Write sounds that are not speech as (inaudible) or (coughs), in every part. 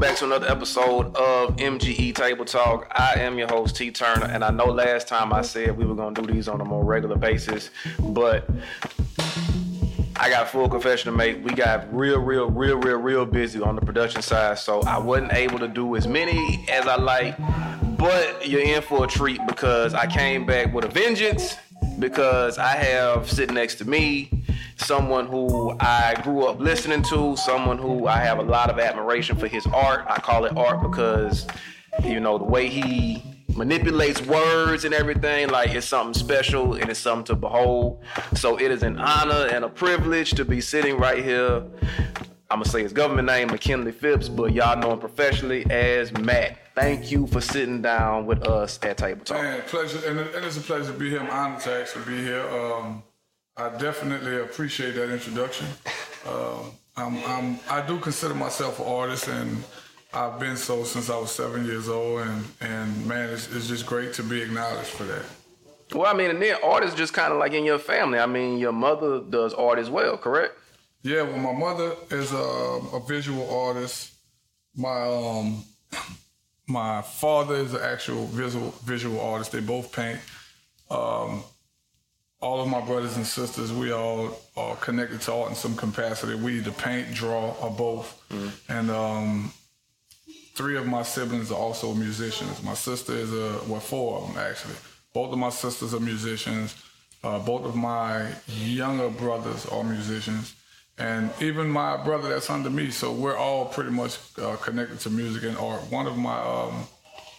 welcome back to another episode of MGE Table Talk. I am your host T Turner, and I know last time I said we were gonna do these on a more regular basis, but I got full confession to make. We got real, real, real, real, real busy on the production side, so I wasn't able to do as many as I like. But you're in for a treat because I came back with a vengeance. Because I have sitting next to me someone who I grew up listening to, someone who I have a lot of admiration for his art. I call it art because, you know, the way he manipulates words and everything, like it's something special and it's something to behold. So it is an honor and a privilege to be sitting right here. I'm gonna say his government name, McKinley Phipps, but y'all know him professionally as Mac. Thank you for sitting down with us at Table Talk. Man, pleasure, and, it's a pleasure to be here. I'm honored to actually be here. Um, I definitely appreciate that introduction. Um, I'm, I'm, I do consider myself an artist, and I've been so since I was seven years old. And, and man, it's, it's just great to be acknowledged for that. Well, I mean, and then art is just kind of like in your family. I mean, your mother does art as well, correct? Yeah, well, my mother is a, a visual artist. My um, my father is an actual visual visual artist. They both paint. Um, all of my brothers and sisters, we all are connected to art in some capacity. We either paint, draw, or both. And um, three of my siblings are also musicians. My sister is a well, four of them actually. Both of my sisters are musicians. Uh, both of my younger brothers are musicians, and even my brother that's under me. So we're all pretty much uh, connected to music and art. One of my um,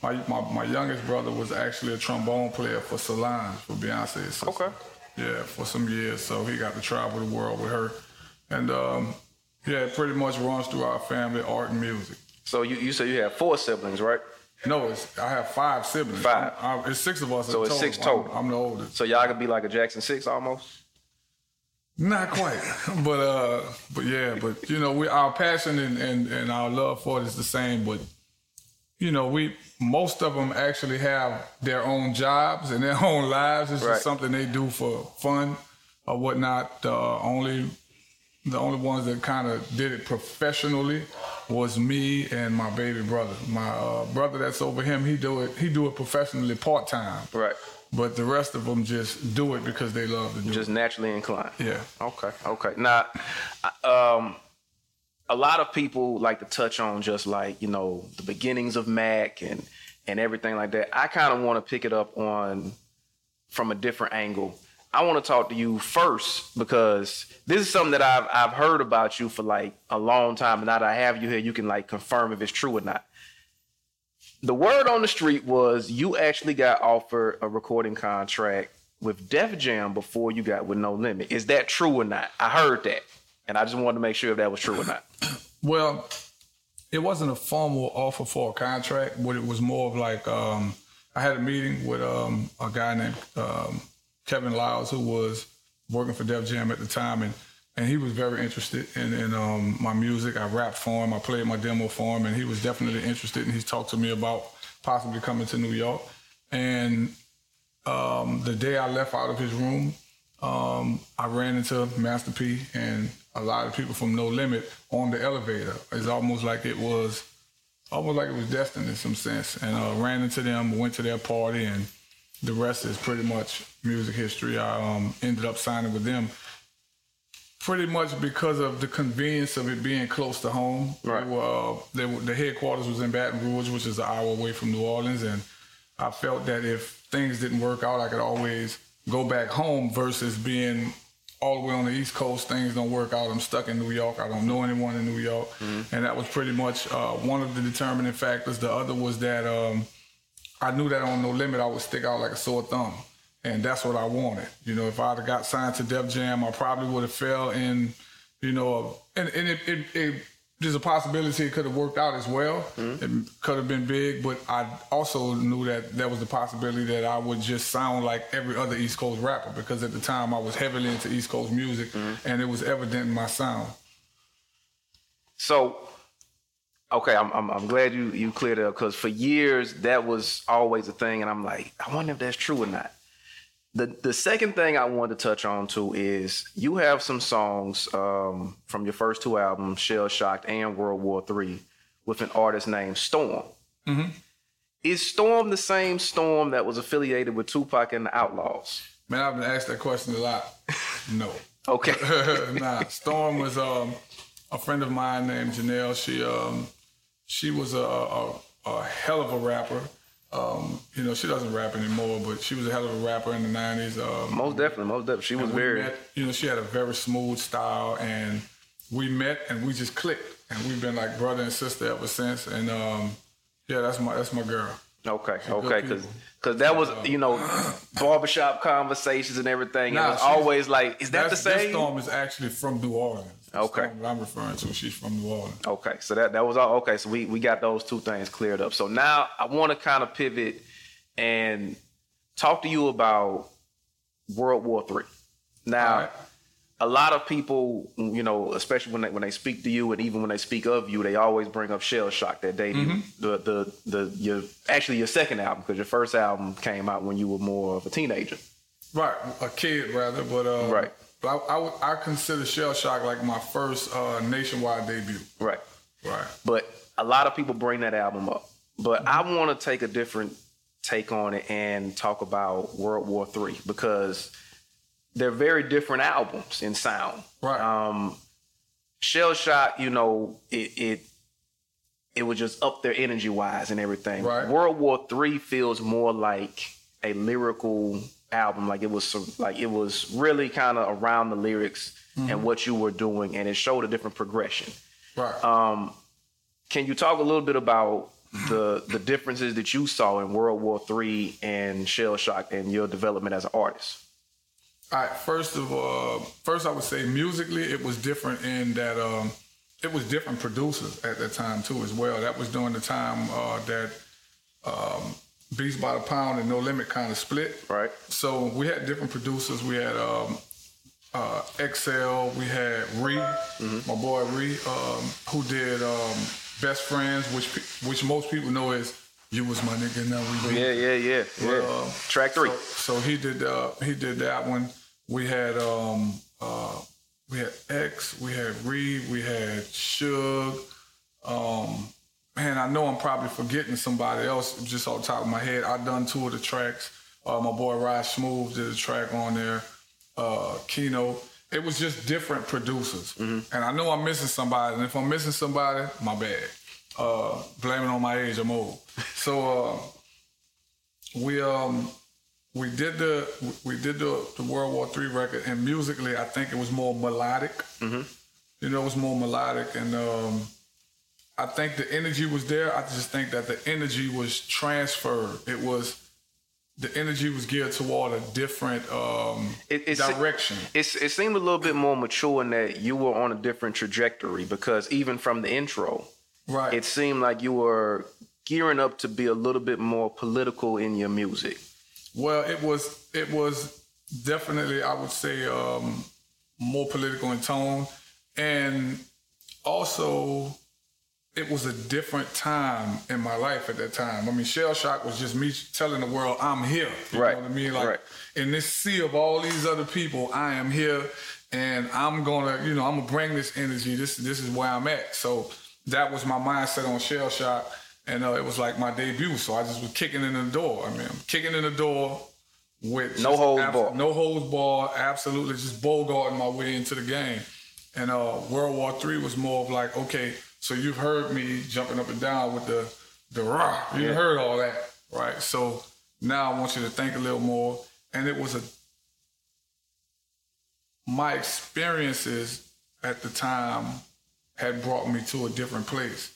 my, my my youngest brother was actually a trombone player for Solange for Beyonce's sister. Okay. Yeah, for some years. So he got to travel the world with her, and um, yeah, it pretty much runs through our family, art and music. So you, you said you have four siblings, right? No, it's I have five siblings. Five. I'm- I'm- it's six of us. So it's six I'm- total. I'm, the oldest. So y'all could be like a Jackson Six almost. Not quite, (laughs) but uh, but yeah, but you know, we our passion and, and and our love for it is the same. But you know, we most of them actually have their own jobs and their (laughs) own lives. It's Right. just something they do for fun or whatnot. Uh, only the only ones that kind of did it professionally was me and my baby brother. My uh, brother that's over him, he do it. He do it professionally part time. Right. But the rest of them just do it because they love to do Just it. Just naturally inclined. Yeah. Okay. Okay. Now, um, a lot of people like to touch on just like you know the beginnings of Mac and and everything like that. I kind of want to pick it up on from a different angle. I want to talk to you first because this is something that I've I've heard about you for like a long time, and now that I have you here, you can like confirm if it's true or not. The word on the street was you actually got offered a recording contract with Def Jam before you got with No Limit. Is that true or not? I heard that, and I just wanted to make sure if that was true or not. (clears throat) Well, it wasn't a formal offer for a contract, but it was more of like um, I had a meeting with um, a guy named um, Kevin Liles who was working for Def Jam at the time, and and he was very interested in, in um, my music. I rapped for him, I played my demo for him, and he was definitely interested. And he talked to me about possibly coming to New York. And um, the day I left out of his room, um, I ran into Master P and a lot of people from No Limit on the elevator. It's almost like it was, almost like it was destined in some sense. And uh, ran into them, went to their party, and the rest is pretty much music history. I um, ended up signing with them pretty much because of the convenience of it being close to home. Right. Were, uh, they the headquarters was in Baton Rouge, which is an hour away from New Orleans, and I felt that if things didn't work out, I could always go back home versus being all the way on the East Coast. Things don't work out. I'm stuck in New York. I don't know anyone in New York, and that was pretty much uh, one of the determining factors. The other was that um, I knew that on No Limit I would stick out like a sore thumb. And that's what I wanted. You know, if I'd have got signed to Def Jam, I probably would have fell in, you know, and, and it, it, it there's a possibility it could have worked out as well. Mm-hmm. It could have been big, but I also knew that there was the possibility that I would just sound like every other East Coast rapper because at the time I was heavily into East Coast music mm-hmm. and it was evident in my sound. So, okay, I'm I'm, I'm glad you you cleared it up because for years that was always a thing, and I'm like, I wonder if that's true or not. The the second thing I wanted to touch on too is you have some songs um, from your first two albums, Shell Shocked and World War Three, with an artist named Storm. Is Storm the same Storm that was affiliated with Tupac and the Outlaws? Man, I've been asked that question a lot. (laughs) No. Okay. (laughs) nah, Storm was um, a friend of mine named Janelle. She um, she was a, a, a hell of a rapper. Um, you know, she doesn't rap anymore, but she was a hell of a rapper in the '90s. Um, most definitely, most definitely. She was very. met, you know, she had a very smooth style, and we met and we just clicked, and we've been like brother and sister ever since. And um, yeah, that's my that's my girl. Okay, okay, because because that was you know barbershop conversations and everything. Nah, it was always like, is that the same? storm is actually from New Orleans. Okay. I'm referring to, she's from New Orleans. Okay, so that that was all. Okay, so we we got those two things cleared up. So now I want to kind of pivot and talk to you about World War Three. Now, right. a lot of people, you know, especially when they when they speak to you, and even when they speak of you, they always bring up Shell Shock that debut, Mm-hmm. the the the your actually your second album because your first album came out when you were more of a teenager. Right, a kid rather, but uh, Right. But I, I, I consider Shell Shock like my first uh, nationwide debut. Right. Right. But a lot of people bring that album up. But I want to take a different take on it and talk about World War Three because they're very different albums in sound. Right. Um, Shell Shock, you know, it, it it was just up there energy wise and everything. Right. World War Three feels more like a lyrical album. Like it was like it was really kind of around the lyrics and what you were doing, and it showed a different progression. Right. Um, can you talk a little bit about the the differences that you saw in World War Three and Shell Shock and your development as an artist? All right. First of all, first I would say musically it was different in that um, it was different producers at that time too as well. That was during the time uh, that um, Beats by the Pound and No Limit kind of split. Right. So we had different producers. We had um, uh, XL. We had Ree, my boy Ree, um, who did um, Best Friends, which which most people know as "You Was My Nigga, Now We Be." Yeah, yeah, yeah, yeah. Well, Track three. So, so he did uh, he did that one. We had um, uh, we had X, we had Ree, we had Suge. Um, man, I know I'm probably forgetting somebody else just off the top of my head. I done two of the tracks. Uh, my boy Rod Smooth did a track on there. Uh, Ke'Noe. It was just different producers, and I know I'm missing somebody. And if I'm missing somebody, my bad. Uh, blame it on my age. I'm old. (laughs) So. Uh, we um we did the we did the, the World War Three record, and musically, I think it was more melodic. Mm-hmm. You know, it was more melodic, and um, I think the energy was there. I just think that the energy was transferred. It was the energy was geared toward a different um, It- it's- direction. It's, it seemed a little bit more mature in that you were on a different trajectory because even from the intro, right. it seemed like you were gearing up to be a little bit more political in your music. Well, it was it was definitely I would say um, more political in tone, and also it was a different time in my life at that time. I mean, shell shock was just me telling the world I'm here. You Right, know what I mean? Like right. in this sea of all these other people, I am here, and I'm gonna, you know, I'm gonna bring this energy. This this is where I'm at. So that was my mindset on shell shock. And uh, it was like my debut, so I just was kicking in the door. I mean, I'm kicking in the door with No holds abs- barred. No holds barred. Absolutely, just bogarting my way into the game. And uh, World War Three was more of like, okay, so you've heard me jumping up and down with the the rah. You Yeah. heard all that, right? So now I want you to think a little more. And it was a my experiences at the time had brought me to a different place.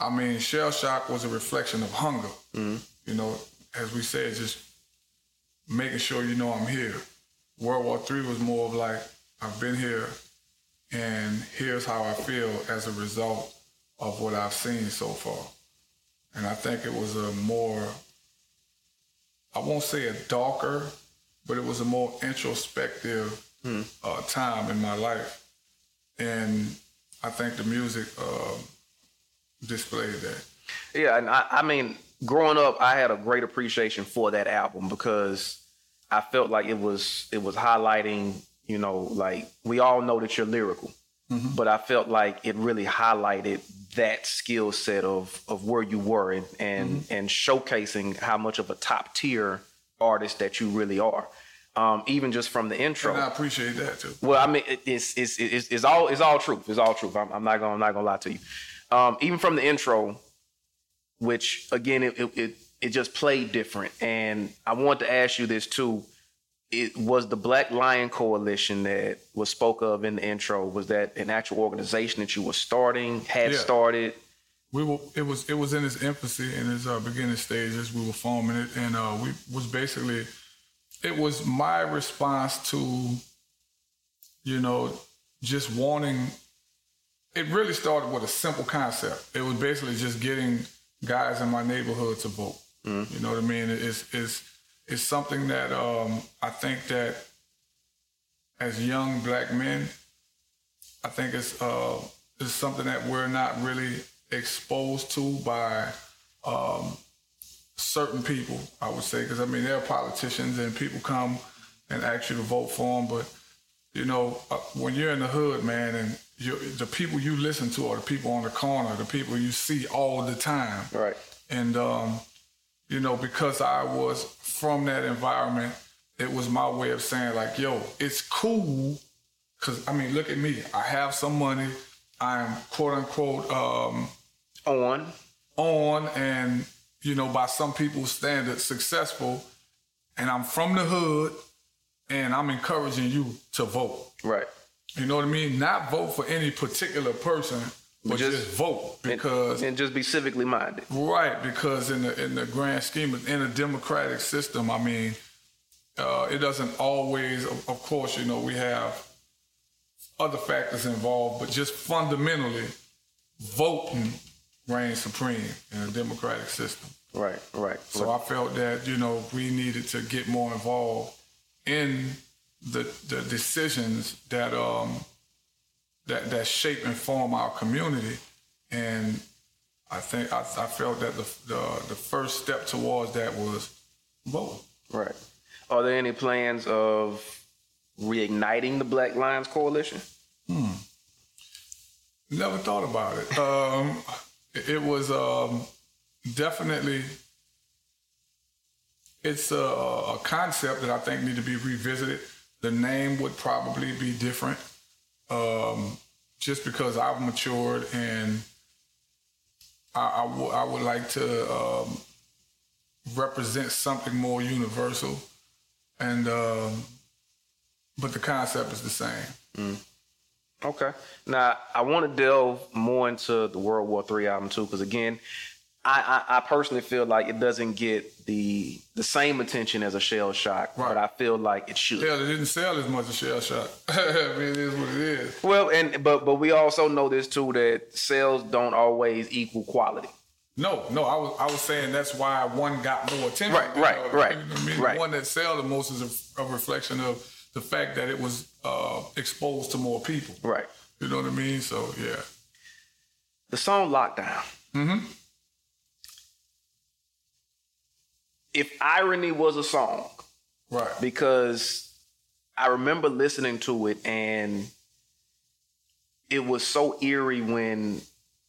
I mean, shell shock was a reflection of hunger. Mm-hmm. You know, as we said, just making sure you know I'm here. World War III was more of like, I've been here and here's how I feel as a result of what I've seen so far. And I think it was a more, I won't say a darker, but it was a more introspective uh, time in my life. And I think the music uh, displayed that. Yeah, and I, I mean, growing up, I had a great appreciation for that album because I felt like it was it was highlighting, you know, like we all know that you're lyrical, mm-hmm. but I felt like it really highlighted that skill set of of where you were and and, mm-hmm. and showcasing how much of a top tier artist that you really are. Um, even just from the intro. And I appreciate that too. Well, I mean, it's it's it's, it's all it's all truth. It's all truth. I'm, I'm not gonna I'm not gonna lie to you. Um, even from the intro, which again it, it, it it just played different. And I want to ask you this too. It was the Black Lion Coalition that was spoke of in the intro. Was that an actual organization that you were starting, had yeah. started? We were. It was. It was in its infancy, in its uh, beginning stages. We were forming it, and uh, we was basically. It was my response to, you know, just wanting. It really started with a simple concept. It was basically just getting guys in my neighborhood to vote. Mm. You know what I mean? It's it's it's something that um, I think that as young black men, I think it's uh, it's something that we're not really exposed to by um, certain people. I would say because I mean there are politicians and people come and ask you to vote for them, but you know uh, when you're in the hood, man, and the people you listen to are the people on the corner, the people you see all the time, right? And um, you know, because I was from that environment, it was my way of saying, like, yo, it's cool. Cause I mean, look at me. I have some money. I'm quote unquote um, on. On and, you know, by some people's standards, successful. And I'm from the hood and I'm encouraging you to vote. Right. You know what I mean? Not vote for any particular person, but just, just vote because and, and, just be civically minded. Right, because in the in the grand scheme of in a democratic system, I mean, uh, it doesn't always. Of, of course, you know we have other factors involved, but just fundamentally, voting reigns supreme in a democratic system. Right, right. So I felt that you know we needed to get more involved in the the decisions that um that that shape and form our community. And I think I, I felt that the, the, the first step towards that was vote. Right. Are there any plans of reigniting the Black Lions Coalition? Hmm. Never thought about it. um, (laughs) it was um, definitely it's a, a, concept that I think need to be revisited. The name would probably be different um, just because I've matured and I, I, w- I would like to um, represent something more universal. And um, but the concept is the same. Mm. Okay. Now I want to delve more into the World War Three album too, because again, I, I, I, personally feel like it doesn't get the the same attention as a shell shock, right. but I feel like it should. Yeah, it didn't sell as much as shell shock. (laughs) I mean, it is what it is. Well, and but but we also know this too that sales don't always equal quality. No, no, I was I was saying that's why one got more attention. Right, right, uh, right. Know I mean, right. the one that sell the most is a, a, reflection of the fact that it was uh, exposed to more people. Right. You know what I mean? So yeah. The song Lockdown. Mm-hmm if irony was a song, right? Because I remember listening to it and it was so eerie when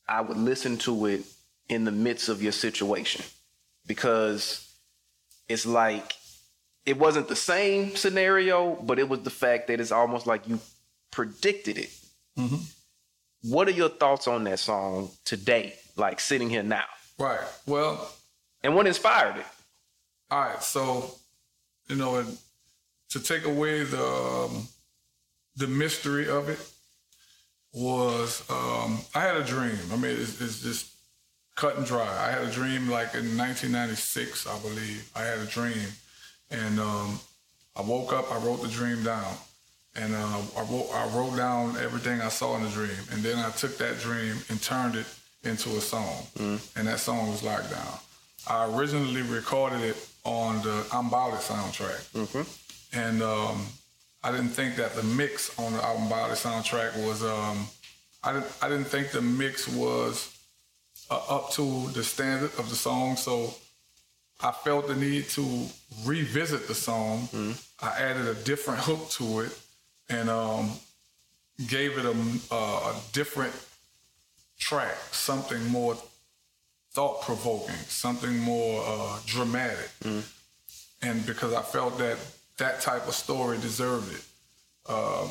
I would listen to it in the midst of your situation because it's like it wasn't the same scenario, but it was the fact that it's almost like you predicted it. Mm-hmm. What are your thoughts on that song today, like sitting here now? Right. Well, and what inspired it? All right, so you know, to take away the um, the mystery of it was um, I had a dream. I mean, it's, it's, just cut and dry. I had a dream like in 1996, I believe. I had a dream, and um, I woke up. I wrote the dream down, and uh, I, wrote, I wrote down everything I saw in the dream, and then I took that dream and turned it into a song, mm. and that song was Lockdown. I originally recorded it on the It soundtrack. Mm-hmm. And um, I didn't think that the mix on the It soundtrack was, um, I, didn't, I didn't think the mix was uh, up to the standard of the song. So I felt the need to revisit the song. Mm-hmm. I added a different hook to it. And um, gave it a, a different track, something more thought provoking, something more uh, dramatic. Mm. And because I felt that that type of story deserved it. Um,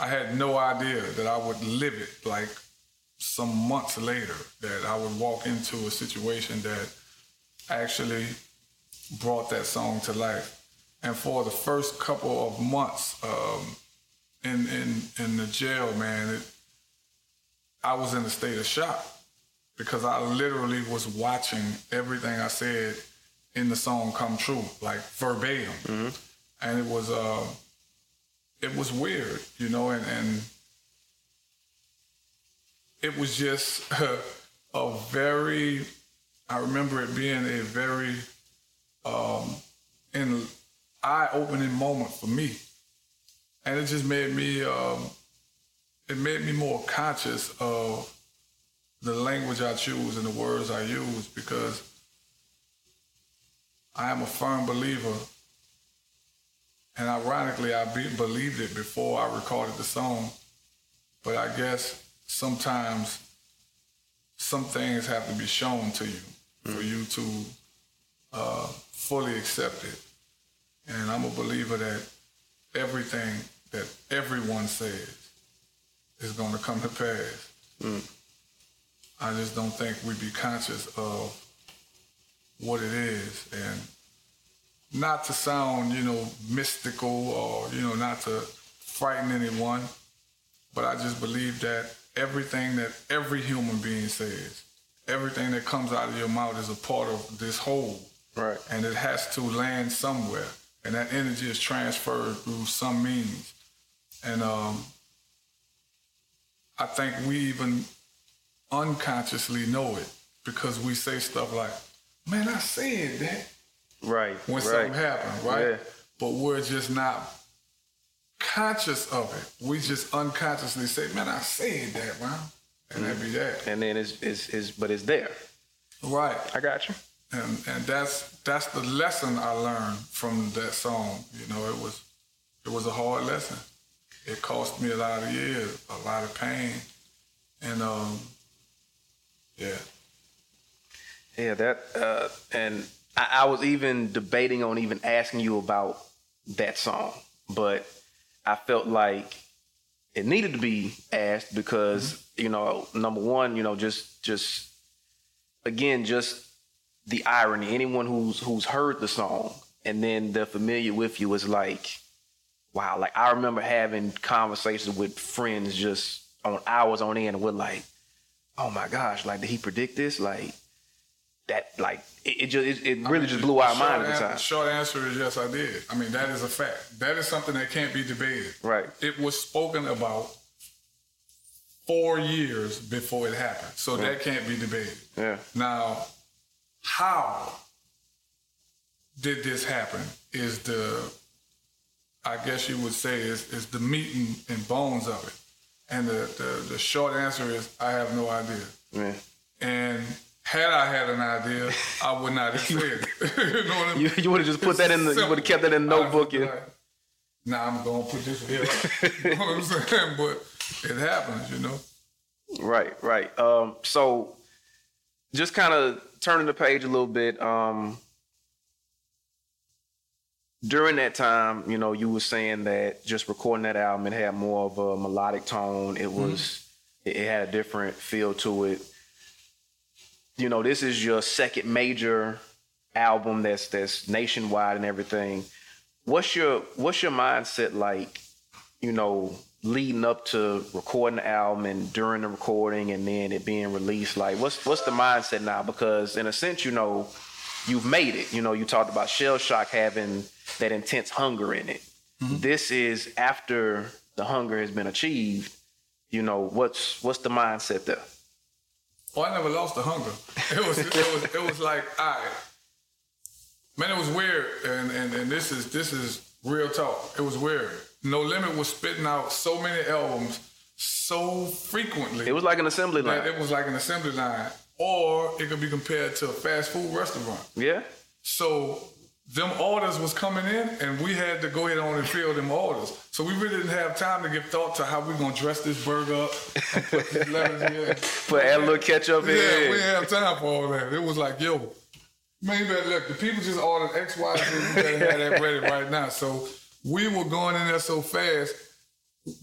I had no idea that I would live it like some months later, that I would walk into a situation that actually brought that song to life. And for the first couple of months um, in, in, in the jail, man, it, I was in a state of shock because I literally was watching everything I said in the song come true, like verbatim. Mm-hmm. And it was uh, it was weird, you know, and, and it was just a, (laughs) a very I remember it being a very um, an eye-opening moment for me, and it just made me um, it made me more conscious of the language I choose and the words I use because I am a firm believer. And ironically, I be, believed it before I recorded the song. But I guess sometimes some things have to be shown to you mm. for you to uh, fully accept it. And I'm a believer that everything that everyone says is going to come to pass. Mm. I just don't think we'd be conscious of what it is and not to sound, you know, mystical or, you know, not to frighten anyone, but I just believe that everything that every human being says, everything that comes out of your mouth is a part of this whole. Right. And it has to land somewhere. And that energy is transferred through some means. And um, I think we even unconsciously know it because we say stuff like, man, I said that. Right. When right. something happened, right? Yeah. But we're just not conscious of it. We just unconsciously say, man, I said that, man. And mm-hmm. that be that. And then it's, it's, it's, but it's there. Right. I got you. And, and that's, that's the lesson I learned from that song. You know, it was, it was a hard lesson. It cost me a lot of years, a lot of pain. And, um, yeah. Yeah, that uh, and I, I, was even debating on even asking you about that song, but I felt like it needed to be asked because mm-hmm. you know, number one, you know, just just again, just the irony. Anyone who's who's heard the song and then they're familiar with you is like, wow. Like I remember having conversations with friends just on hours on end, we're like oh my gosh, like did he predict this? Like that, like it, it just it, it really mean, just blew our mind at the time. Short answer is yes, I did. I mean that is a fact. That is something that can't be debated. Right. It was spoken about four years before it happened, so yeah. that can't be debated. Yeah. Now, how did this happen? Is the I guess you would say is, is the meat and, and bones of it. And the, the, the short answer is I have no idea. Yeah. And had I had an idea, I would not have said it. (laughs) you know what I mean? You, you would have just put that in the, you would have kept that in the notebook. Like, now I'm gonna put this here. (laughs) you know what I'm saying? But it happens, you know. Right, right. Um, so just kind of turning the page a little bit. Um, during that time, you know, you were saying that just recording that album, it had more of a melodic tone. It mm-hmm. was, mm-hmm. it, it had a different feel to it. You know, this is your second major album that's that's nationwide and everything. What's your what's your mindset like? You know, leading up to recording the album and during the recording and then it being released. Like, what's what's the mindset now? Because in a sense, you know, you've made it. You know, you talked about shell shock having that intense hunger in it. Mm-hmm. This is after the hunger has been achieved. You know, what's what's the mindset there? Oh, I never lost the hunger. It was it was it was like I man, it was weird, and, and and this is this is real talk. It was weird. No Limit was spitting out so many albums so frequently. It was like an assembly line. It was like an assembly line, or it could be compared to a fast food restaurant. Yeah. So them orders was coming in, and we had to go ahead on and fill them orders. So we really didn't have time to give thought to how we're gonna dress this burger up, and put these (laughs) letters in. Put add a little ketchup in. Yeah, we didn't have time for all that. It was like, yo, man, you better look. The people just ordered X, Y, Z. We better have that (laughs) ready right now. So we were going in there so fast,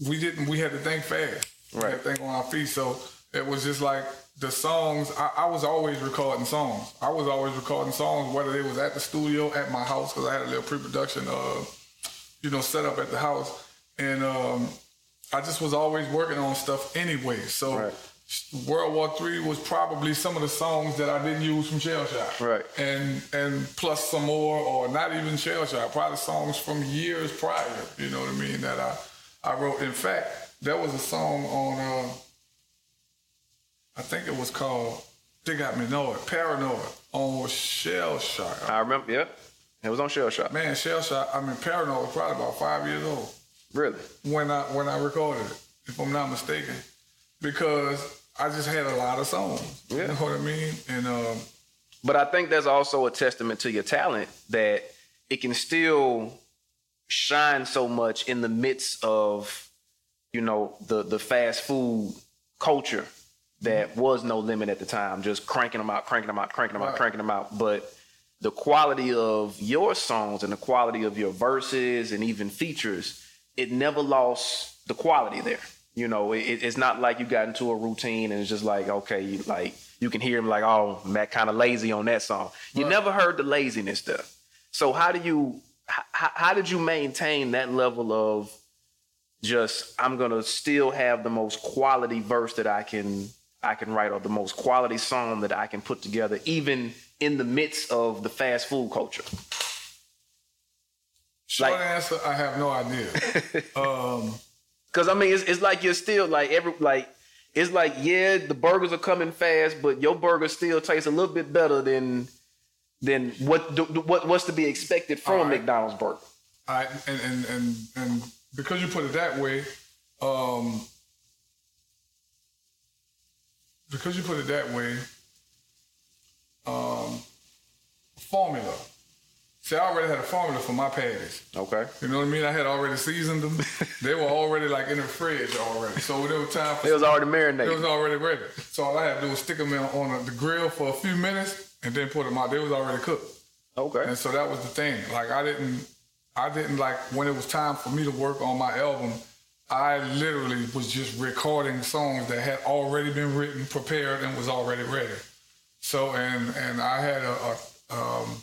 we didn't. We had to think fast. Right. think on our feet. So it was just like the songs. I, I was always recording songs. I was always recording songs, whether it was at the studio, at my house, because I had a little pre-production, uh, you know, set up at the house, and um, I just was always working on stuff anyway. So. Right. World War Three was probably some of the songs that I didn't use from Shell Shock. Right. And and plus some more, or not even Shell Shock, probably songs from years prior. You know what I mean? That I I wrote. In fact, there was a song on. Uh, I think it was called "They Got Me Know It," Paranoid on Shell Shock. I remember. Yeah, it was on Shell Shock. Man, Shell Shock. I mean, Paranoid was probably about five years old Really? when I when I recorded it, if I'm not mistaken, because I just had a lot of songs. Yeah. You know what I mean? And um, But I think that's also a testament to your talent that it can still shine so much in the midst of, you know, the the fast food culture that was no limit at the time, just cranking them out, cranking them out, cranking them out, Right. cranking them out. But the quality of your songs and the quality of your verses and even features, it never lost the quality there. You know, it, it's not like you got into a routine and it's just like, okay, you, like you can hear him like, oh, Mac kind of lazy on that song. You Right. never heard the laziness stuff. So how do you, how, how did you maintain that level of just I'm gonna still have the most quality verse that I can I can write or the most quality song that I can put together, even in the midst of the fast food culture. short Like- answer, I have no idea. (laughs) um, Cause I mean, it's, it's like you're still like every like it's like yeah, the burgers are coming fast, but your burger still tastes a little bit better than than what do, what what's to be expected from a McDonald's burger. I and and and and because you put it that way, um, because you put it that way, um, formula. See, I already had a formula for my patties. Okay, You know what I mean? I had already seasoned them. (laughs) they were already like in the fridge already. So it was time for it was already marinated. it was already ready. So all I had to do was stick them in, on the grill for a few minutes and then put them out. They was already cooked. Okay, And so that was the thing. Like I didn't, I didn't like when it was time for me to work on my album. I literally was just recording songs that had already been written, prepared, and was already ready. So and and I had a, a um,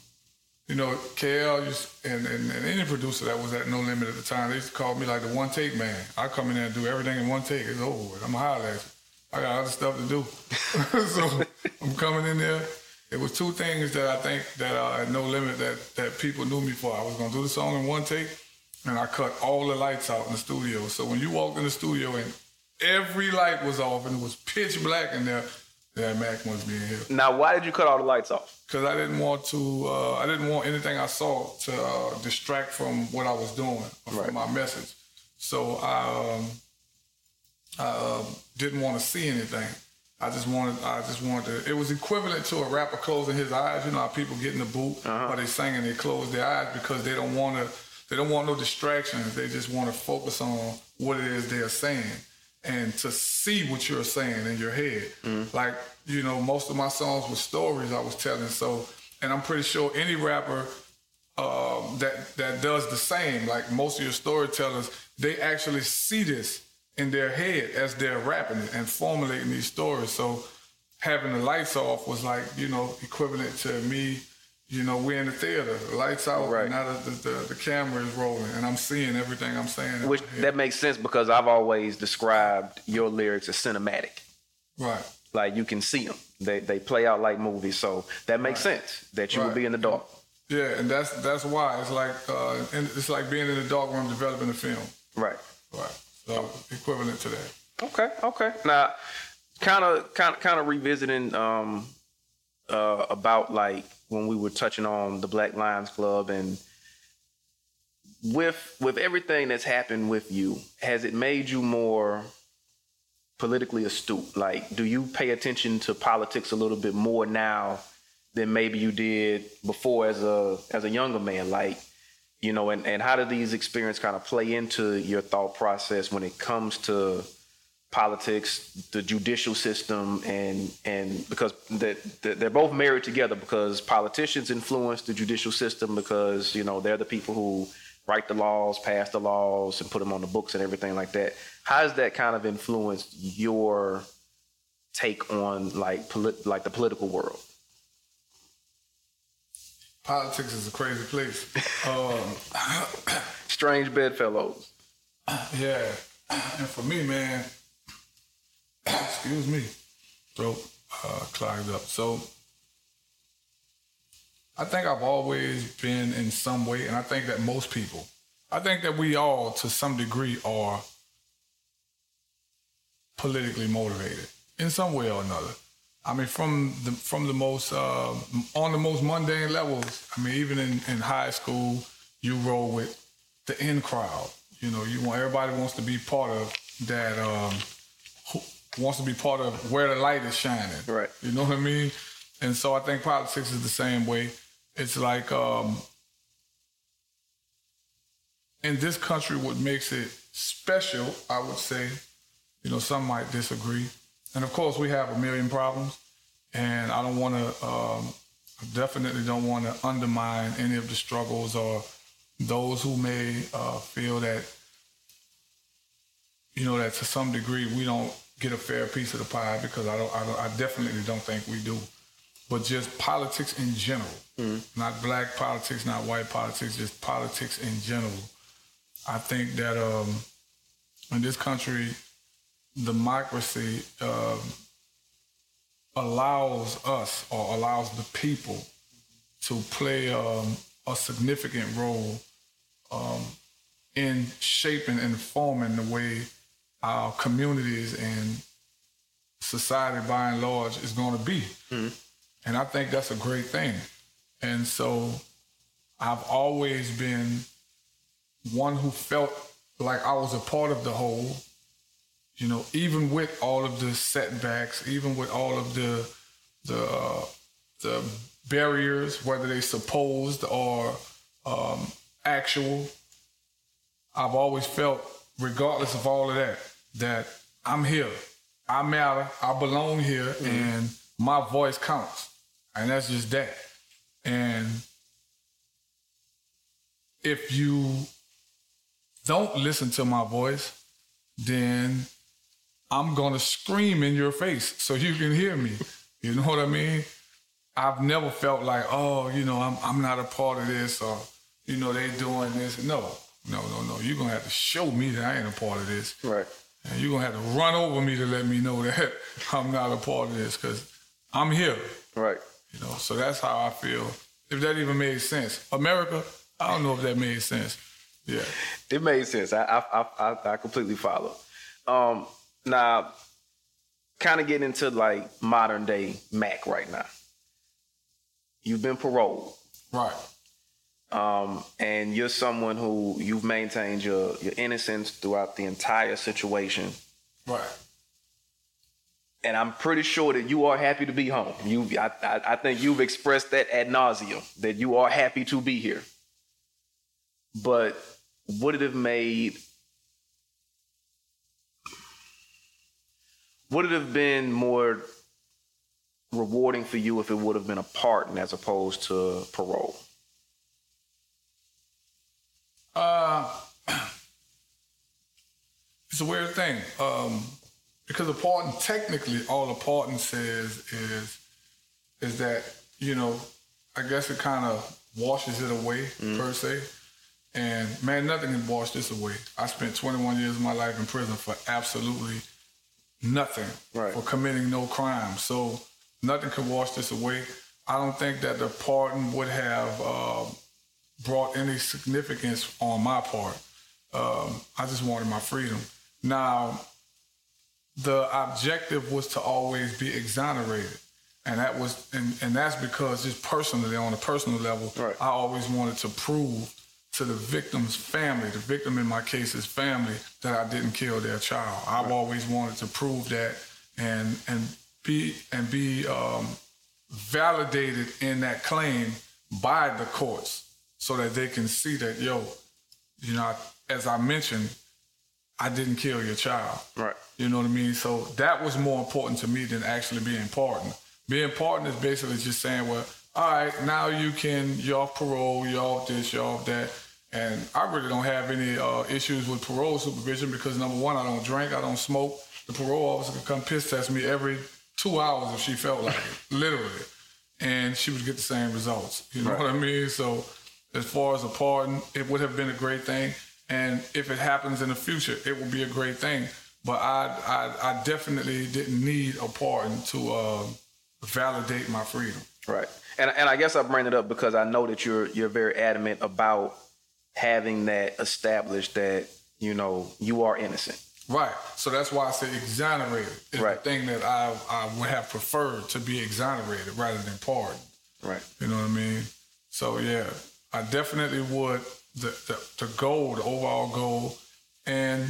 you know, KL and, and, and any producer that was at No Limit at the time, they used to call me like the one take man. I come in there and do everything in one take. It's over with. I'm a at. I got other stuff to do. (laughs) so I'm coming in there. It was two things that I think that uh, at No Limit that, that people knew me for. I was gonna do the song in one take, and I cut all the lights out in the studio. So when you walked in the studio and every light was off and it was pitch black in there, that Mac must be in here now why did you cut all the lights off? because I didn't want to. Uh, I didn't want anything I saw to uh, distract from what I was doing or Right. from my message. So I, um, I um, didn't want to see anything. I just wanted. I just wanted to. It was equivalent to a rapper closing his eyes. You know how people get in the booth or they sing and they close their eyes because they don't want to. They don't want no distractions. They just want to focus on what it is they're saying and to see what you're saying in your head. Like, you know, most of my songs were stories I was telling. So, and I'm pretty sure any rapper um, that that does the same, like most of your storytellers, they actually see this in their head as they're rapping it and formulating these stories. So, having the lights off was like, you know, equivalent to me. You know, we're in the theater, the lights out, Right. and now the, the, the, the camera is rolling, and I'm seeing everything I'm saying. Which that makes sense because I've always described your lyrics as cinematic. right. Like you can see them. They they play out like movies. So that makes sense that you would Right. be in the dark. Yeah, and that's that's why it's like uh, it's like being in the dark room developing a film. Right. Right. So equivalent to that. Okay. Okay. Now, kind of, kind of, kind of revisiting um, uh, about like when we were touching on the Black Lions Club and with with everything that's happened with you, has it made you more politically astute? Like, do you pay attention to politics a little bit more now than maybe you did before as a as a younger man like you know and, and how do these experiences kind of play into your thought process when it comes to politics the judicial system and and because they're, they're both married together because politicians influence the judicial system because you know they're the people who write the laws pass the laws and put them on the books and everything like that how does that kind of influence your take on like polit- like the political world politics is a crazy place. (laughs) Um, Strange bedfellows. Yeah, and for me, man, excuse me, throat uh, clogged up. So I think I've always been in some way, and I think that most people, I think that we all, to some degree, are politically motivated in some way or another. I mean, from the from the most uh, on the most mundane levels. I mean, even in, in high school, you roll with the in crowd. You know, you want everybody wants to be part of that. Um, wants to be part of where the light is shining. Right. You know what I mean? And so I think politics is the same way. It's like um, in this country, what makes it special, I would say, you know, some might disagree, and of course, we have a million problems, and I don't want to, um, definitely don't want to undermine any of the struggles or those who may uh, feel that, you know, that to some degree we don't get a fair piece of the pie because I don't, I, don't, I definitely don't think we do. But just politics in general, mm-hmm. not black politics, not white politics, just politics in general. I think that um, in this country, democracy um, allows us or allows the people to play um, a significant role um, in shaping and forming the way our communities and society by and large is going to be. Mm-hmm. And I think that's a great thing. And so I've always been one who felt like I was a part of the whole you know, even with all of the setbacks, even with all of the the uh, the barriers, whether they supposed or um, actual, I've always felt, regardless of all of that, that I'm here, I matter, I belong here, mm-hmm. and my voice counts, and that's just that. And if you don't listen to my voice, then I'm gonna scream in your face so you can hear me. You know what I mean? I've never felt like, oh, you know, I'm I'm not a part of this or you know, they doing this. No, no, no, no. You're gonna have to show me that I ain't a part of this. Right. And you're gonna have to run over me to let me know that (laughs) I'm not a part of this because I'm here. Right. You know, so that's how I feel. If that even made sense. America, I don't know if that made sense. Yeah. It made sense. I I I, I completely follow. Um, now, kind of getting into like modern day Mac right now. You've been paroled. Right. Um, and you're someone who you've maintained your, your innocence throughout the entire situation. Right. And I'm pretty sure that you are happy to be home. You, I, I, I think you've expressed that ad nauseum that you are happy to be here. But would it have made would it have been more rewarding for you if it would have been a pardon as opposed to parole? It's a weird thing um, because a pardon, technically, all a pardon says is is that you know, I guess it kind of washes it away mm. per se. And man, nothing can wash this away. I spent 21 years of my life in prison for absolutely nothing right. for committing no crime. So nothing could wash this away. I don't think that the pardon would have uh, brought any significance on my part. Um, I just wanted my freedom. Now, the objective was to always be exonerated. And that was, and, and that's because just personally, on a personal level, right. I always wanted to prove to the victim's family, the victim in my case's family, that I didn't kill their child. I've always wanted to prove that and and be and be um, validated in that claim by the courts so that they can see that, yo, you know, as I mentioned, I didn't kill your child. Right. You know what I mean? So that was more important to me than actually being pardoned. Being pardoned is basically just saying, well, all right, now you can, you're off parole, you're off this, you're off that. And I really don't have any uh, issues with parole supervision because number one, I don't drink, I don't smoke. The parole officer could come piss test me every two hours if she felt like it, (laughs) literally. And she would get the same results. You know right. what I mean? So as far as a pardon, it would have been a great thing. And if it happens in the future, it will be a great thing. But I, I, I definitely didn't need a pardon to uh, validate my freedom. Right. And, and I guess I bring it up because I know that you're you're very adamant about having that established that you know you are innocent. Right. So that's why I say exonerated is right. the thing that I I would have preferred to be exonerated rather than pardoned. Right. You know what I mean? So yeah, I definitely would the, the, the goal, the overall goal, and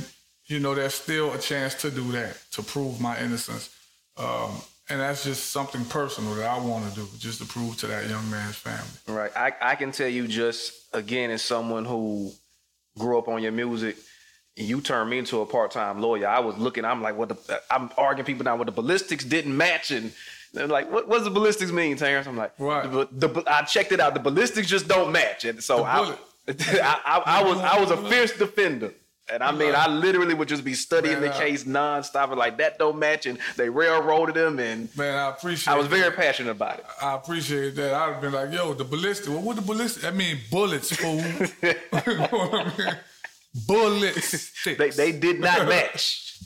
you know there's still a chance to do that to prove my innocence, um, and that's just something personal that I want to do, just to prove to that young man's family. Right. I I can tell you just again as someone who grew up on your music. You turned me into a part-time lawyer. I was looking. I'm like, what? The, I'm arguing people now. What the ballistics didn't match, and they're like, what, what does the ballistics mean, Terrence? I'm like, right. The, the, I checked it out. The ballistics just don't match, and so I, (laughs) I, I, I, was I was a fierce defender. And I mean, I literally would just be studying man, the case nonstop, and like that don't match, and they railroaded him, and man, I appreciate. I was very that. passionate about it. I appreciate that. I'd have been like, "Yo, the ballistic. What would the ballistic? I mean, bullets, fool. What I mean, bullets. They they did not (laughs) match.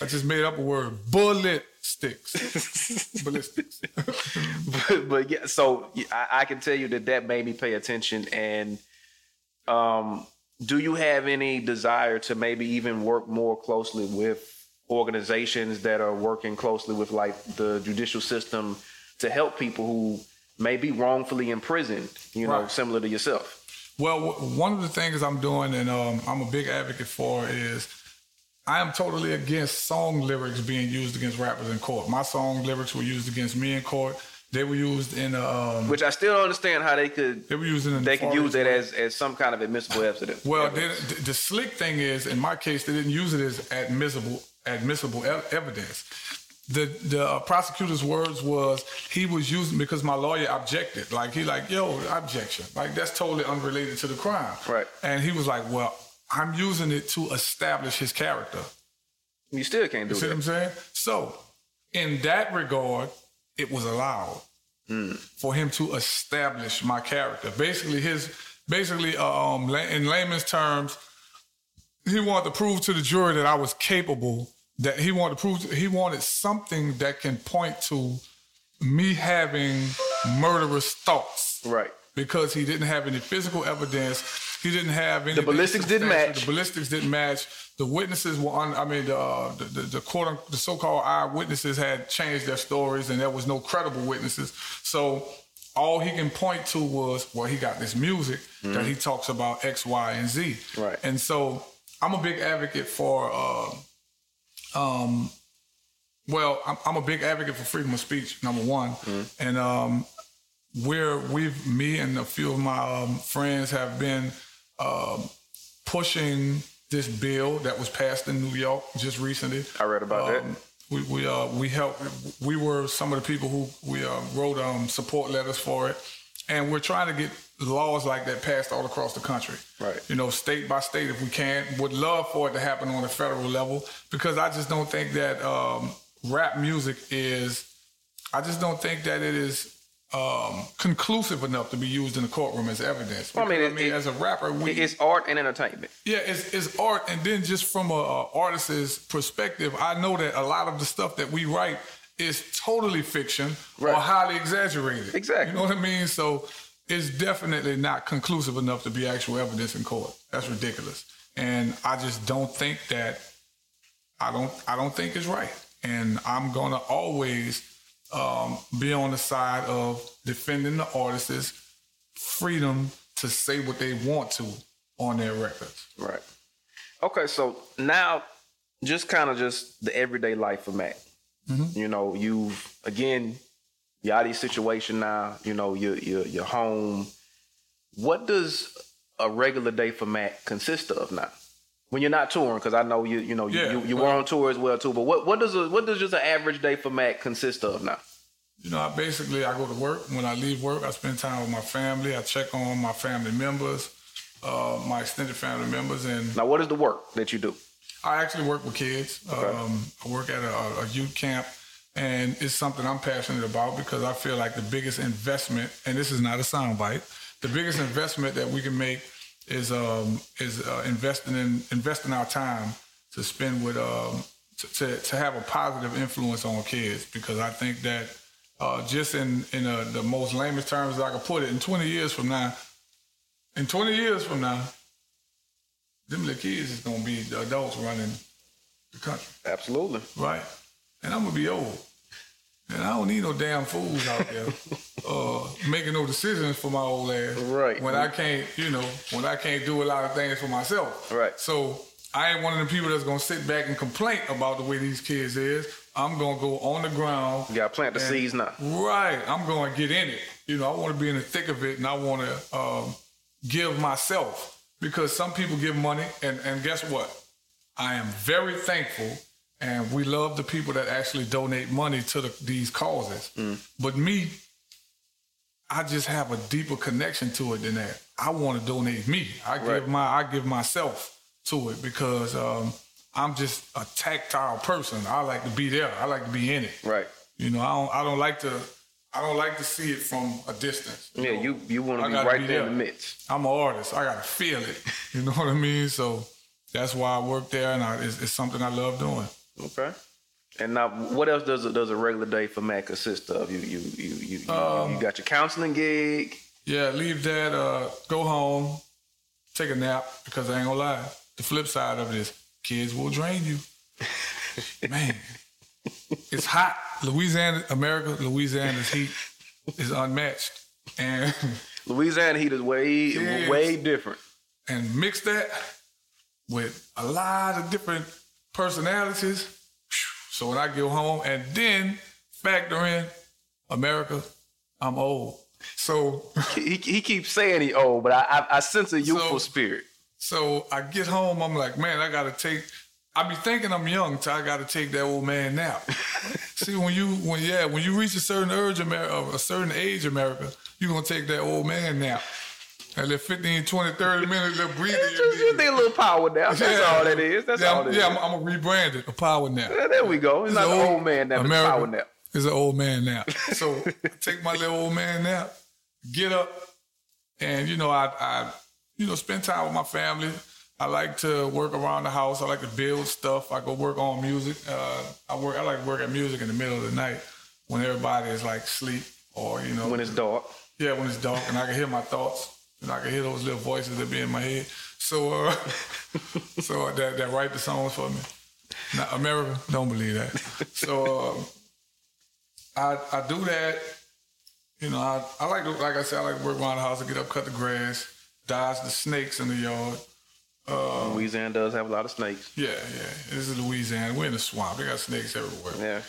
I just made up a word. Bullet sticks. (laughs) Ballistics. but, but yeah, so I, I can tell you that that made me pay attention and um, do you have any desire to maybe even work more closely with organizations that are working closely with like the judicial system to help people who may be wrongfully imprisoned, you know, right. similar to yourself? Well, one of the things I'm doing and um, I'm a big advocate for is I am totally against song lyrics being used against rappers in court. My song lyrics were used against me in court. They were used in um, which I still don't understand how they could. They were using. The they could use it as, as some kind of admissible evidence. Well, they, the, the slick thing is, in my case, they didn't use it as admissible admissible evidence. The the uh, prosecutor's words was he was using because my lawyer objected. Like he like yo objection. Like that's totally unrelated to the crime. Right. And he was like, well, I'm using it to establish his character. You still can't do you see that. what I'm saying? So in that regard, it was allowed mm. for him to establish my character. Basically, his basically um, in layman's terms, he wanted to prove to the jury that I was capable. That he wanted to prove he wanted something that can point to me having murderous thoughts. Right. Because he didn't have any physical evidence. He didn't have any. The ballistics didn't match. The ballistics didn't match the witnesses were on. I mean, the uh, the, the, the, quote the so-called eyewitnesses had changed their stories, and there was no credible witnesses. So all he can point to was, well, he got this music mm-hmm. that he talks about X, Y, and Z. Right. And so I'm a big advocate for. Uh, um, well, I'm, I'm, a big advocate for freedom of speech. Number one, mm-hmm. and um, we're we've me and a few of my um, friends have been uh, pushing this bill that was passed in New York just recently. I read about um, that. We we uh we helped. We were some of the people who we uh, wrote um support letters for it, and we're trying to get laws like that passed all across the country. Right. You know, state by state if we can. Would love for it to happen on a federal level because I just don't think that um, rap music is. I just don't think that it is um, conclusive enough to be used in the courtroom as evidence. Well, I mean, it, I mean it, as a rapper, we, it's art and entertainment. Yeah, it's, it's art, and then just from a, a artist's perspective, I know that a lot of the stuff that we write is totally fiction right. or highly exaggerated. Exactly. You know what I mean? So it's definitely not conclusive enough to be actual evidence in court. That's ridiculous, and I just don't think that. I don't. I don't think it's right, and I'm gonna always um, be on the side of defending the artist's freedom to say what they want to on their records. Right. Okay, so now just kind of just the everyday life of Mac. Mm-hmm. You know, you've again You're out of your situation now. You know, you're you're, you're home. What does a regular day for Mac consist of now? When you're not touring, because I know you you know you, Yeah, you, you were on tour as well too. But what what does a, what does just an average day for Mac consist of now? You know, I basically I go to work. When I leave work, I spend time with my family. I check on my family members, uh, my extended family members, and Now, what is the work that you do? I actually work with kids. Um, I work at a, a youth camp, and it's something I'm passionate about because I feel like the biggest investment, and this is not a soundbite, the biggest investment that we can make is um, is uh, investing in investing our time to spend with um, to, to to have a positive influence on kids because I think that uh, just in in uh, the most lamest terms I could put it, in 20 years from now, in 20 years from now, them little kids is gonna be the adults running the country, Absolutely. right? And I'm gonna be old. And I don't need no damn fools out there (laughs) uh, making no decisions for my old ass. Right. When I can't, you know, when I can't do a lot of things for myself. Right. So I ain't one of the people that's gonna sit back and complain about the way these kids is. I'm gonna go on the ground. You got to plant the And- seeds now. Right. I'm to get in it. You know, I want to be in the thick of it and I want to um, give myself because some people give money. And, and guess what? I am very thankful and we love the people that actually donate money to the, these causes. But me, I just have a deeper connection to it than that. I want to donate me. I Right. give my I give myself to it because um, I'm just a tactile person. I like to be there. I like to be in it. Right. You know, I don't I don't like to I don't like to see it from a distance. Yeah, know? you you want to be right be there in the midst. I'm an artist. I gotta feel it. (laughs) You know what I mean? So that's why I work there, and I, it's, it's something I love doing. Okay. And now, what else does a, does a regular day for Mac consist of? You you you you, you, Um, you got your counseling gig. Yeah, leave that. Uh, go home, take a nap because I ain't gonna lie. The flip side of it is kids will drain you. (laughs) Man, it's hot. Louisiana, America, Louisiana's heat is unmatched, and (laughs) Louisiana heat is way Yes. way different. and mix that with a lot of different personalities. So when I get home and then factor in America, I'm old. So He, he keeps saying he old, but I I, I sense a youthful So- spirit. so I get home, I'm like, man, I gotta take I be thinking I'm young till I gotta take that old man nap. (laughs) See when you when yeah, when you reach a certain urge America, a certain age America, you gonna take that old man nap. That little 15, 20, 30 minutes, of breathing. It's you just, need. a little power now. That's Yeah. all that is. That's yeah, all that yeah, is. I'm, I'm gonna rebrand it, a power nap. Yeah, there we go. It's not an old- old man nap, it's a power nap. is an old man nap. (laughs) So take my little old man nap, get up, and you know, I, I, you know, spend time with my family. I like to work around the house. I like to build stuff. I go work on music. Uh, I work. I like to work at music in the middle of the night when everybody is like sleep or you know When it's dark. yeah, when it's dark and I can hear my thoughts and I can hear those little voices that be in my head. So, uh, (laughs) so that that write the songs for me. Now, America, don't believe that. So, um, I I do that. You know, I, I like to, like I said, I like to work around the house. I get up, cut the grass, dodge the snakes in the yard. Louisiana does have a lot of snakes. Yeah, yeah. This is Louisiana. We're in the swamp. They got snakes everywhere. Yeah.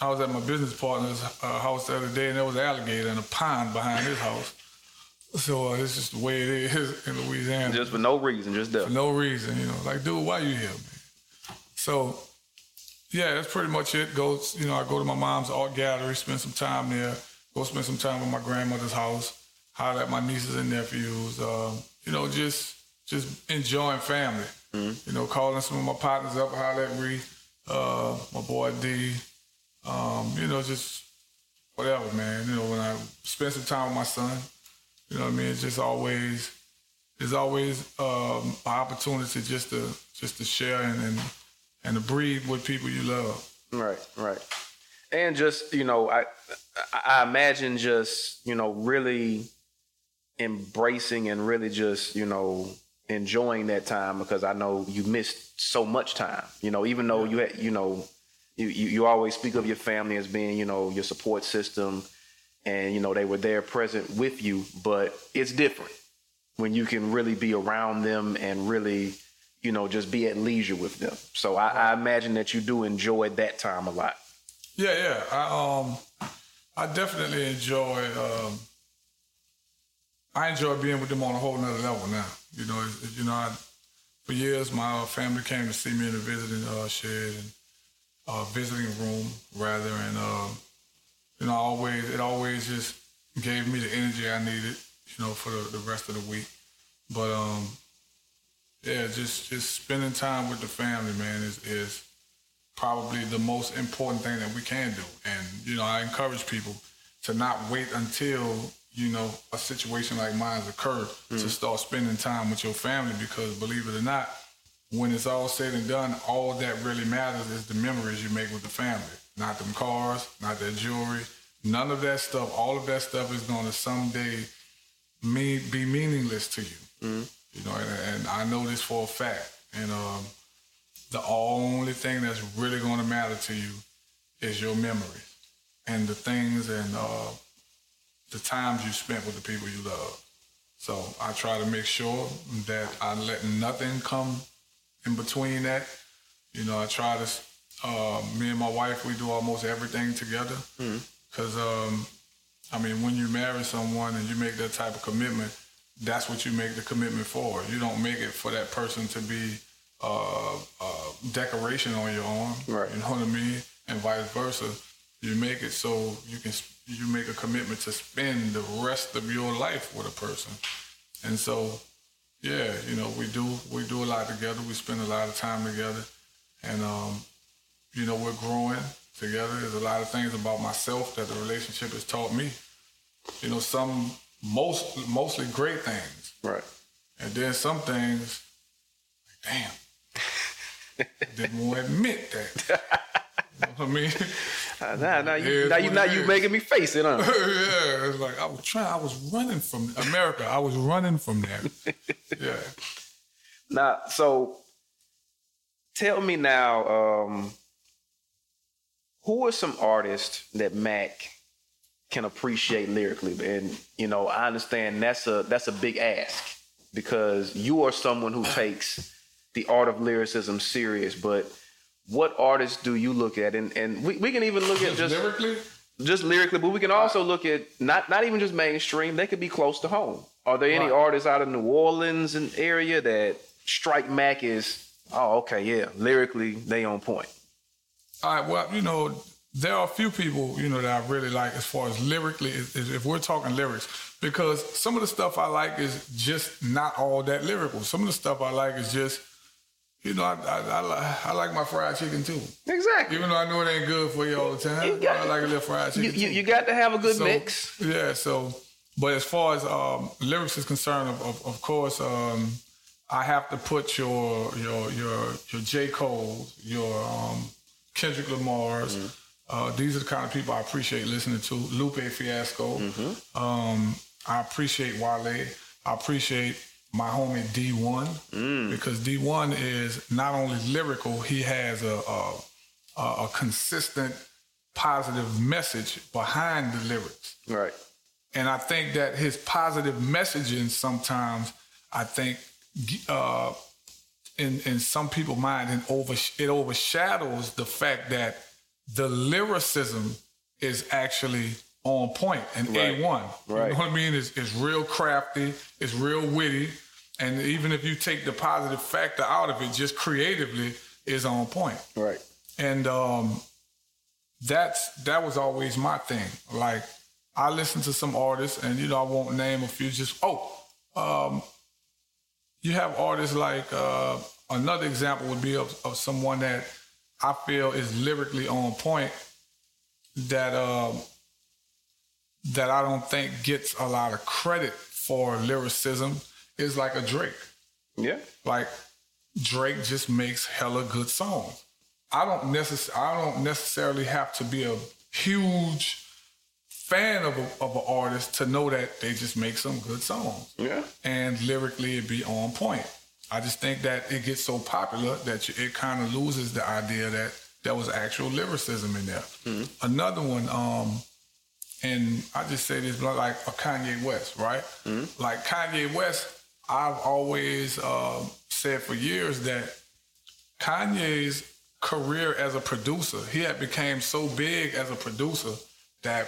I was at my business partner's uh, house the other day, and there was an alligator in a pond behind his house. So uh, it's just the way it is in Louisiana. Just for no reason, just there. for no reason, you know. Like, dude, why you here, man? So, yeah, that's pretty much it. Go, you know, I go to my mom's art gallery, spend some time there. Go spend some time at my grandmother's house. Holler at my nieces and nephews. Um, you know, just just enjoying family. You know, calling some of my partners up. Holler at Ree, uh, my boy D. Um, you know, just whatever, man. You know, when I spend some time with my son, you know what I mean. It's just always there's always um, an opportunity just to just to share and, and and to breathe with people you love. Right, right. And just, you know, I I imagine just, you know, really embracing and really just, you know, enjoying that time because I know you missed so much time. You know, even though you had, you know, you, you, you always speak of your family as being, you know, your support system and, you know, they were there present with you, but it's different when you can really be around them and really, you know, just be at leisure with them. So I, I imagine that you do enjoy that time a lot. Yeah, yeah. I um, I definitely enjoy. Um, I enjoy being with them on a whole nother level now. You know, you know, I, for years my family came to see me in a visiting uh, shed and uh, visiting room rather, and uh, you know, always it always just gave me the energy I needed, you know, for the, the rest of the week. But um, yeah, just just spending time with the family, man, is is probably the most important thing that we can do. And you know, I encourage people to not wait until you know a situation like mine's occurred mm-hmm. to start spending time with your family because believe it or not, when it's all said and done, all that really matters is the memories you make with the family. Not them cars, not that jewelry, none of that stuff. All of that stuff is going to someday mean, be meaningless to you. Mm-hmm. You know, and, and, I know this for a fact. And um, the only thing that's really going to matter to you is your memories and the things and uh, the times you spent with the people you love. So I try to make sure that I let nothing come in between that. You know, I try to, uh, me and my wife, we do almost everything together. Because, mm-hmm. um, I mean, when you marry someone and you make that type of commitment, that's what you make the commitment for. You don't make it for that person to be uh, uh, decoration on your arm. Right. You know what I mean? And vice versa. You make it so you can you make a commitment to spend the rest of your life with a person. And so, yeah, you know, we do we do a lot together. We spend a lot of time together, and um, you know, we're growing together. There's a lot of things about myself that the relationship has taught me. You know, some most mostly great things. Right. And then some things, like, damn, (laughs) didn't want to admit that. (laughs) you know what I mean? Uh, now, now you, now you, now you making me face it, huh? (laughs) yeah, it's like I was trying. I was running from America. I was running from that. yeah. Now, so tell me now, um, who are some artists that Mac can appreciate lyrically? And you know, I understand that's a that's a big ask because you are someone who takes the art of lyricism serious, but what artists do you look at? And and we, we can even look at just lyrically, just lyrically, but we can also look at not not even just mainstream. They could be close to home. Are there any right. artists out of New Orleans and area that strike Mac as oh okay yeah lyrically they on point? All right, well you know there are a few people you know that I really like as far as lyrically if we're talking lyrics because some of the stuff I like is just not all that lyrical. Some of the stuff I like is just you know, I, I, I, I, like my fried chicken too. Exactly. Even though I know it ain't good for you all the time, got, I like a little fried chicken. You, you, you, got to have a good so, mix. Yeah. So, but as far as um, lyrics is concerned, of, of, of course, um, I have to put your your your your J Cole, your um, Kendrick Lamar's. Mm-hmm. Uh, these are the kind of people I appreciate listening to. Lupe Fiasco. Mm-hmm. Um, I appreciate Wale. I appreciate my homie Dee-1 mm. because Dee-1 is not only lyrical, he has a, a, a consistent positive message behind the lyrics. Right. And I think that his positive messaging sometimes, I think, uh, in in some people's mind, it, over, it overshadows the fact that the lyricism is actually on point and right. A1. Right. You know what I mean? It's, it's real crafty, it's real witty. And even if you take the positive factor out of it, just creatively is on point. Right. And um, that's that was always my thing. Like I listen to some artists, and you know I won't name a few. Just oh, um, you have artists like uh, another example would be of, of someone that I feel is lyrically on point. That um, that I don't think gets a lot of credit for lyricism is like a Drake. Yeah. Like Drake just makes hella good songs. I don't necess- I don't necessarily have to be a huge fan of, a, of an artist to know that they just make some good songs. Yeah. And lyrically it be on point. I just think that it gets so popular that it kind of loses the idea that there was actual lyricism in there. Mm-hmm. Another one, um, and I just say this like a Kanye West, right? Mm-hmm. Like Kanye West, I've always uh, said for years that Kanye's career as a producer. He had became so big as a producer that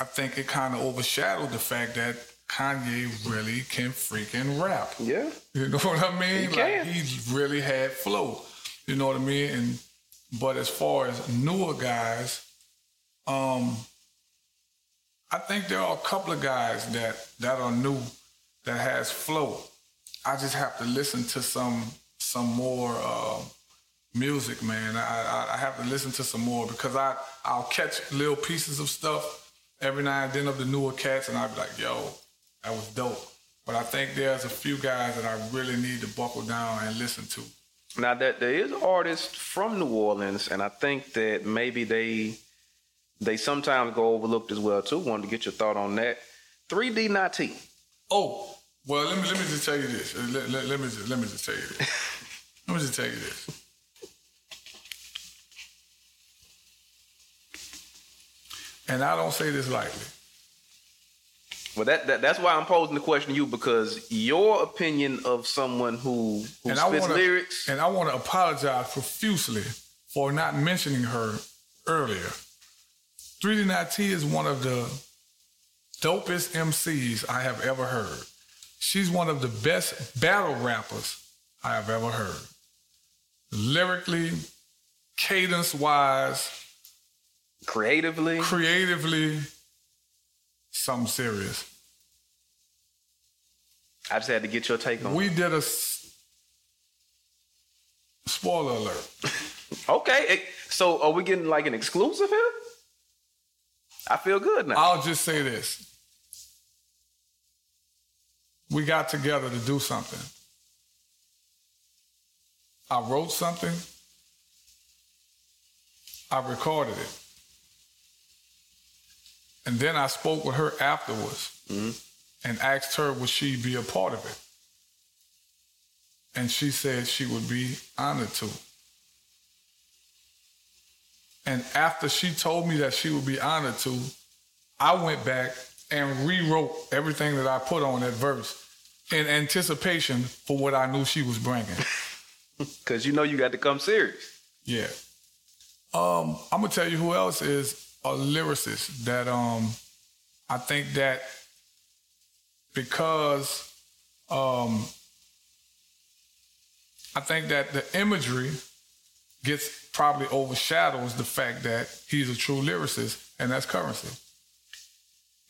I think it kind of overshadowed the fact that Kanye really can freaking rap. Yeah. You know what I mean? He like can. he really had flow. You know what I mean? And but as far as newer guys, um, I think there are a couple of guys that that are new that has flow. I just have to listen to some some more uh, music, man. I, I I have to listen to some more because I I'll catch little pieces of stuff every now and then of the newer cats, and I'd be like, yo, that was dope. But I think there's a few guys that I really need to buckle down and listen to. Now that there is artists from New Orleans, and I think that maybe they they sometimes go overlooked as well too. Wanted to get your thought on that. 3D Na'Tee. Oh, well, let me let me just tell you this. Let, let, let me just let me just tell you this. (laughs) let me just tell you this. And I don't say this lightly. Well, that, that that's why I'm posing the question to you because your opinion of someone who who and I spits wanna, lyrics. And I want to apologize profusely for not mentioning her earlier. 3D Na'Tee is one of the dopest MCs I have ever heard. She's one of the best battle rappers I have ever heard. Lyrically, cadence wise, creatively, creatively, something serious. I just had to get your take on. We did a spoiler alert. Okay, so are we getting like an exclusive here? I feel good now. I'll just say this. We got together to do something. I wrote something. I recorded it. And then I spoke with her afterwards and asked her would she be a part of it. And she said she would be honored to. And after she told me that she would be honored to, I went back and rewrote everything that I put on that verse in anticipation for what I knew she was bringing. (laughs) Because you know you got to come serious. Yeah. Um, I'm gonna tell you who else is a lyricist that um I think that because um I think that the imagery gets probably overshadows the fact that he's a true lyricist, and that's Curren$y.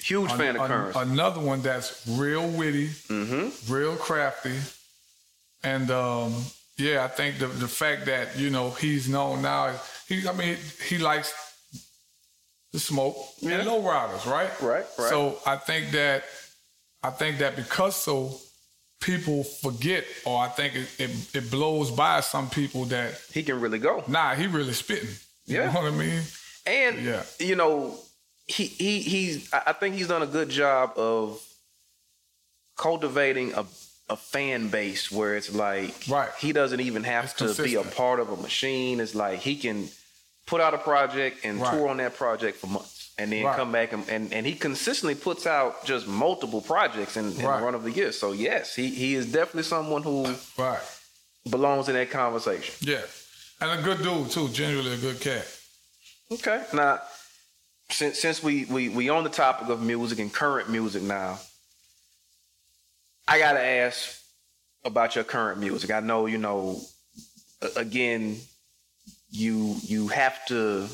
Huge fan of An- Curren$y. Another one that's real witty, mm-hmm. real crafty, and um, yeah, I think the the fact that you know he's known now, he I mean he likes the smoke Yeah. and low riders, right? Right, right. So I think that I think that because so people forget, or I think it, it, it blows by some people that He can really go. nah, he really spitting. You Yeah. know what I mean? And Yeah. you know, he he he's I think he's done a good job of cultivating a a fan base where it's like Right. he doesn't even have It's to be a part of a machine. It's like he can put out a project and Right. tour on that project for months. And then Right. come back and, and, and he consistently puts out just multiple projects in, in Right. the run of the year. So yes, he, he is definitely someone who Right. belongs in that conversation. Yeah. And a good dude too, generally a good cat. Okay. Now, since since we we we on the topic of music and current music now, I gotta ask about your current music. I know you know. Again, you you have to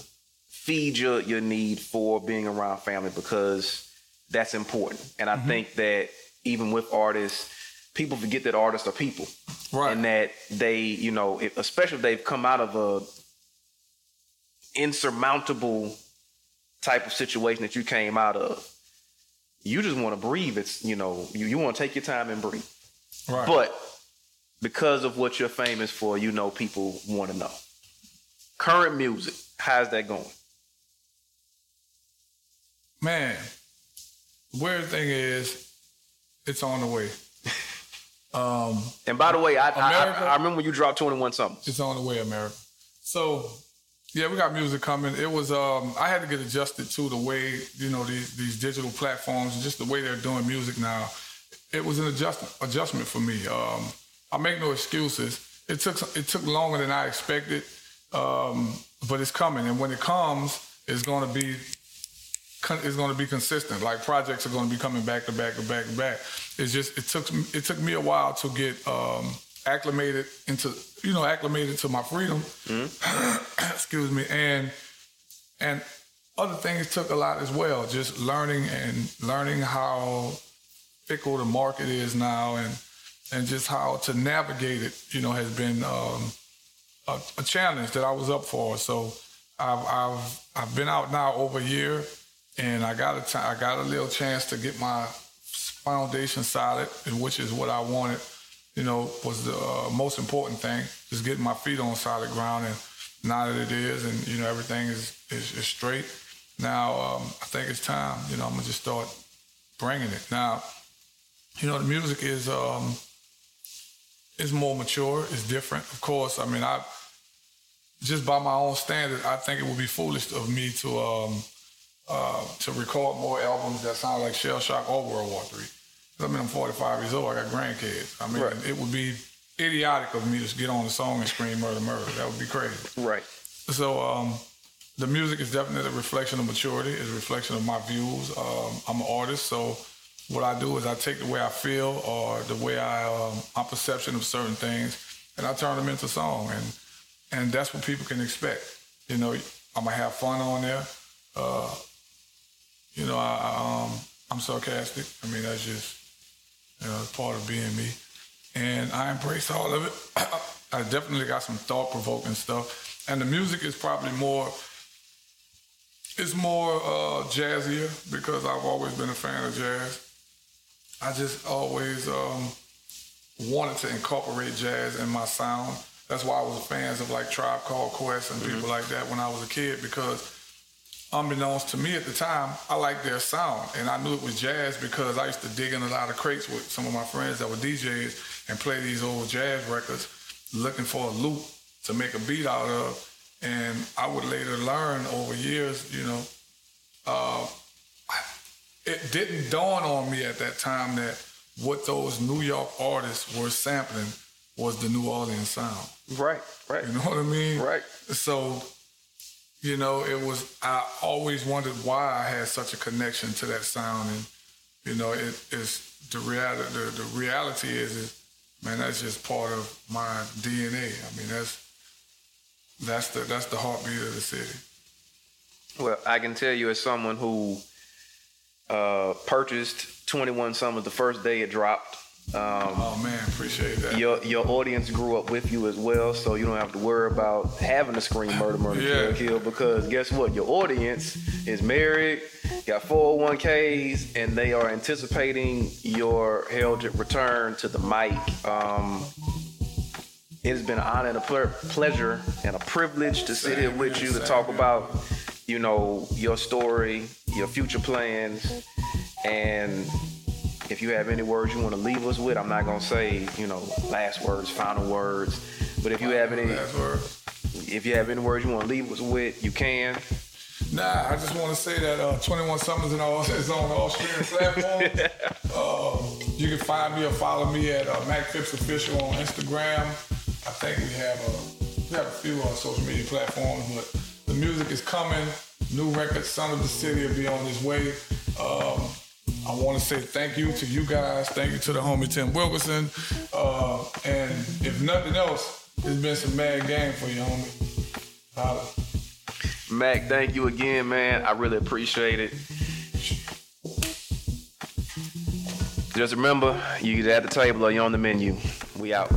feed your your need for being around family because that's important. And I mm-hmm. think that even with artists, people forget that artists are people Right. and that they, you know, if, especially if they've come out of a insurmountable type of situation that you came out of, you just want to breathe. It's you know, you, you want to take your time and breathe. right. But because of what you're famous for, you know, people want to know. Current music, how's that going? Man, weird thing is, it's on the way. (laughs) Um, And by the way, I America- I, I remember when you dropped 21 something. it's on the way, America. So, yeah, we got music coming. It was um, I had to get adjusted to the way you know these these digital platforms, and just the way they're doing music now. It was an adjustment adjustment for me. Um, I make no excuses. It took it took longer than I expected um, but it's coming, and when it comes, it's going to be it's going to be consistent. Like projects are going to be coming back to back to back to back. It's just it took it took me a while to get um, acclimated into you know acclimated to my freedom. Mm-hmm. (coughs) Excuse me, and and other things took a lot as well. Just learning and learning how fickle the market is now, and and just how to navigate it. You know, has been um, a, a, challenge that I was up for. So I've I've I've been out now over a year, and I got a t- I got a little chance to get my foundation solid, which is what I wanted. You know, was the uh, most important thing, just getting my feet on solid ground. And now that it is, and you know everything is is, is straight. Now um, I think it's time. You know, I'm gonna just start bringing it. Now, you know, the music is um, is more mature. It's different, of course. I mean, I just by my own standard, I think it would be foolish of me to um, uh, to record more albums that sound like Shell Shock or World War Three. I mean, I'm 45 years old. I got grandkids. I mean, right. it would be idiotic of me to get on the song and scream murder, murder. That would be crazy. Right. So um, the music is definitely a reflection of maturity. It's a reflection of my views. Um, I'm an artist, so what I do is I take the way I feel or the way I um, my perception of certain things, and I turn them into song, and and that's what people can expect. You know, I'm gonna have fun on there. Uh, you know, I, um, I'm sarcastic. I mean, that's just you know, part of being me, and I embrace all of it. (coughs) I definitely got some thought provoking stuff, and the music is probably more. It's more uh, jazzier because I've always been a fan of jazz. I just always um, wanted to incorporate jazz in my sound. That's why I was a fan of like Tribe Called Quest and mm-hmm. people like that when I was a kid because unbeknownst to me at the time, I liked their sound. And I knew it was jazz because I used to dig in a lot of crates with some of my friends that were DJs and play these old jazz records looking for a loop to make a beat out of. And I would later learn over years, you know, uh, it didn't dawn on me at that time that what those New York artists were sampling was the New Orleans sound. Right, right. You know what I mean? Right. So you know, it was, I always wondered why I had such a connection to that sound. And, you know, it is the reality, the, the reality is, is, man, that's just part of my DNA. I mean, that's, that's the, that's the heartbeat of the city. Well, I can tell you as someone who uh, purchased 21 Summers the first day it dropped, um, oh man, appreciate that. Your your audience grew up with you as well, so you don't have to worry about having to scream murder, murder, yeah. kill, kill. Because guess what? Your audience is married, got 401ks, and they are anticipating your heralded return to the mic. Um, it has been an honor and a pleasure and a privilege to sit here with you to talk about, you know, your story, your future plans, and if you have any words you want to leave us with, I'm not gonna say, you know, last words, final words. But if you have any if you have any words you want to leave us with, you can. Nah, I just want to say that uh, 21 Summers in all, is on all streaming platforms. (laughs) uh, you can find me or follow me at uh, Mac Phipps Official on Instagram. I think we have a, we have a few on social media platforms, but the music is coming. New record, Son of the City, will be on its way. Um, I want to say thank you to you guys. Thank you to the homie Tim Wilkerson. Uh, and if nothing else, it's been some mad game for you, homie. Holla. Mac, thank you again, man. I really appreciate it. Just remember, you either at the table or you're on the menu. We out.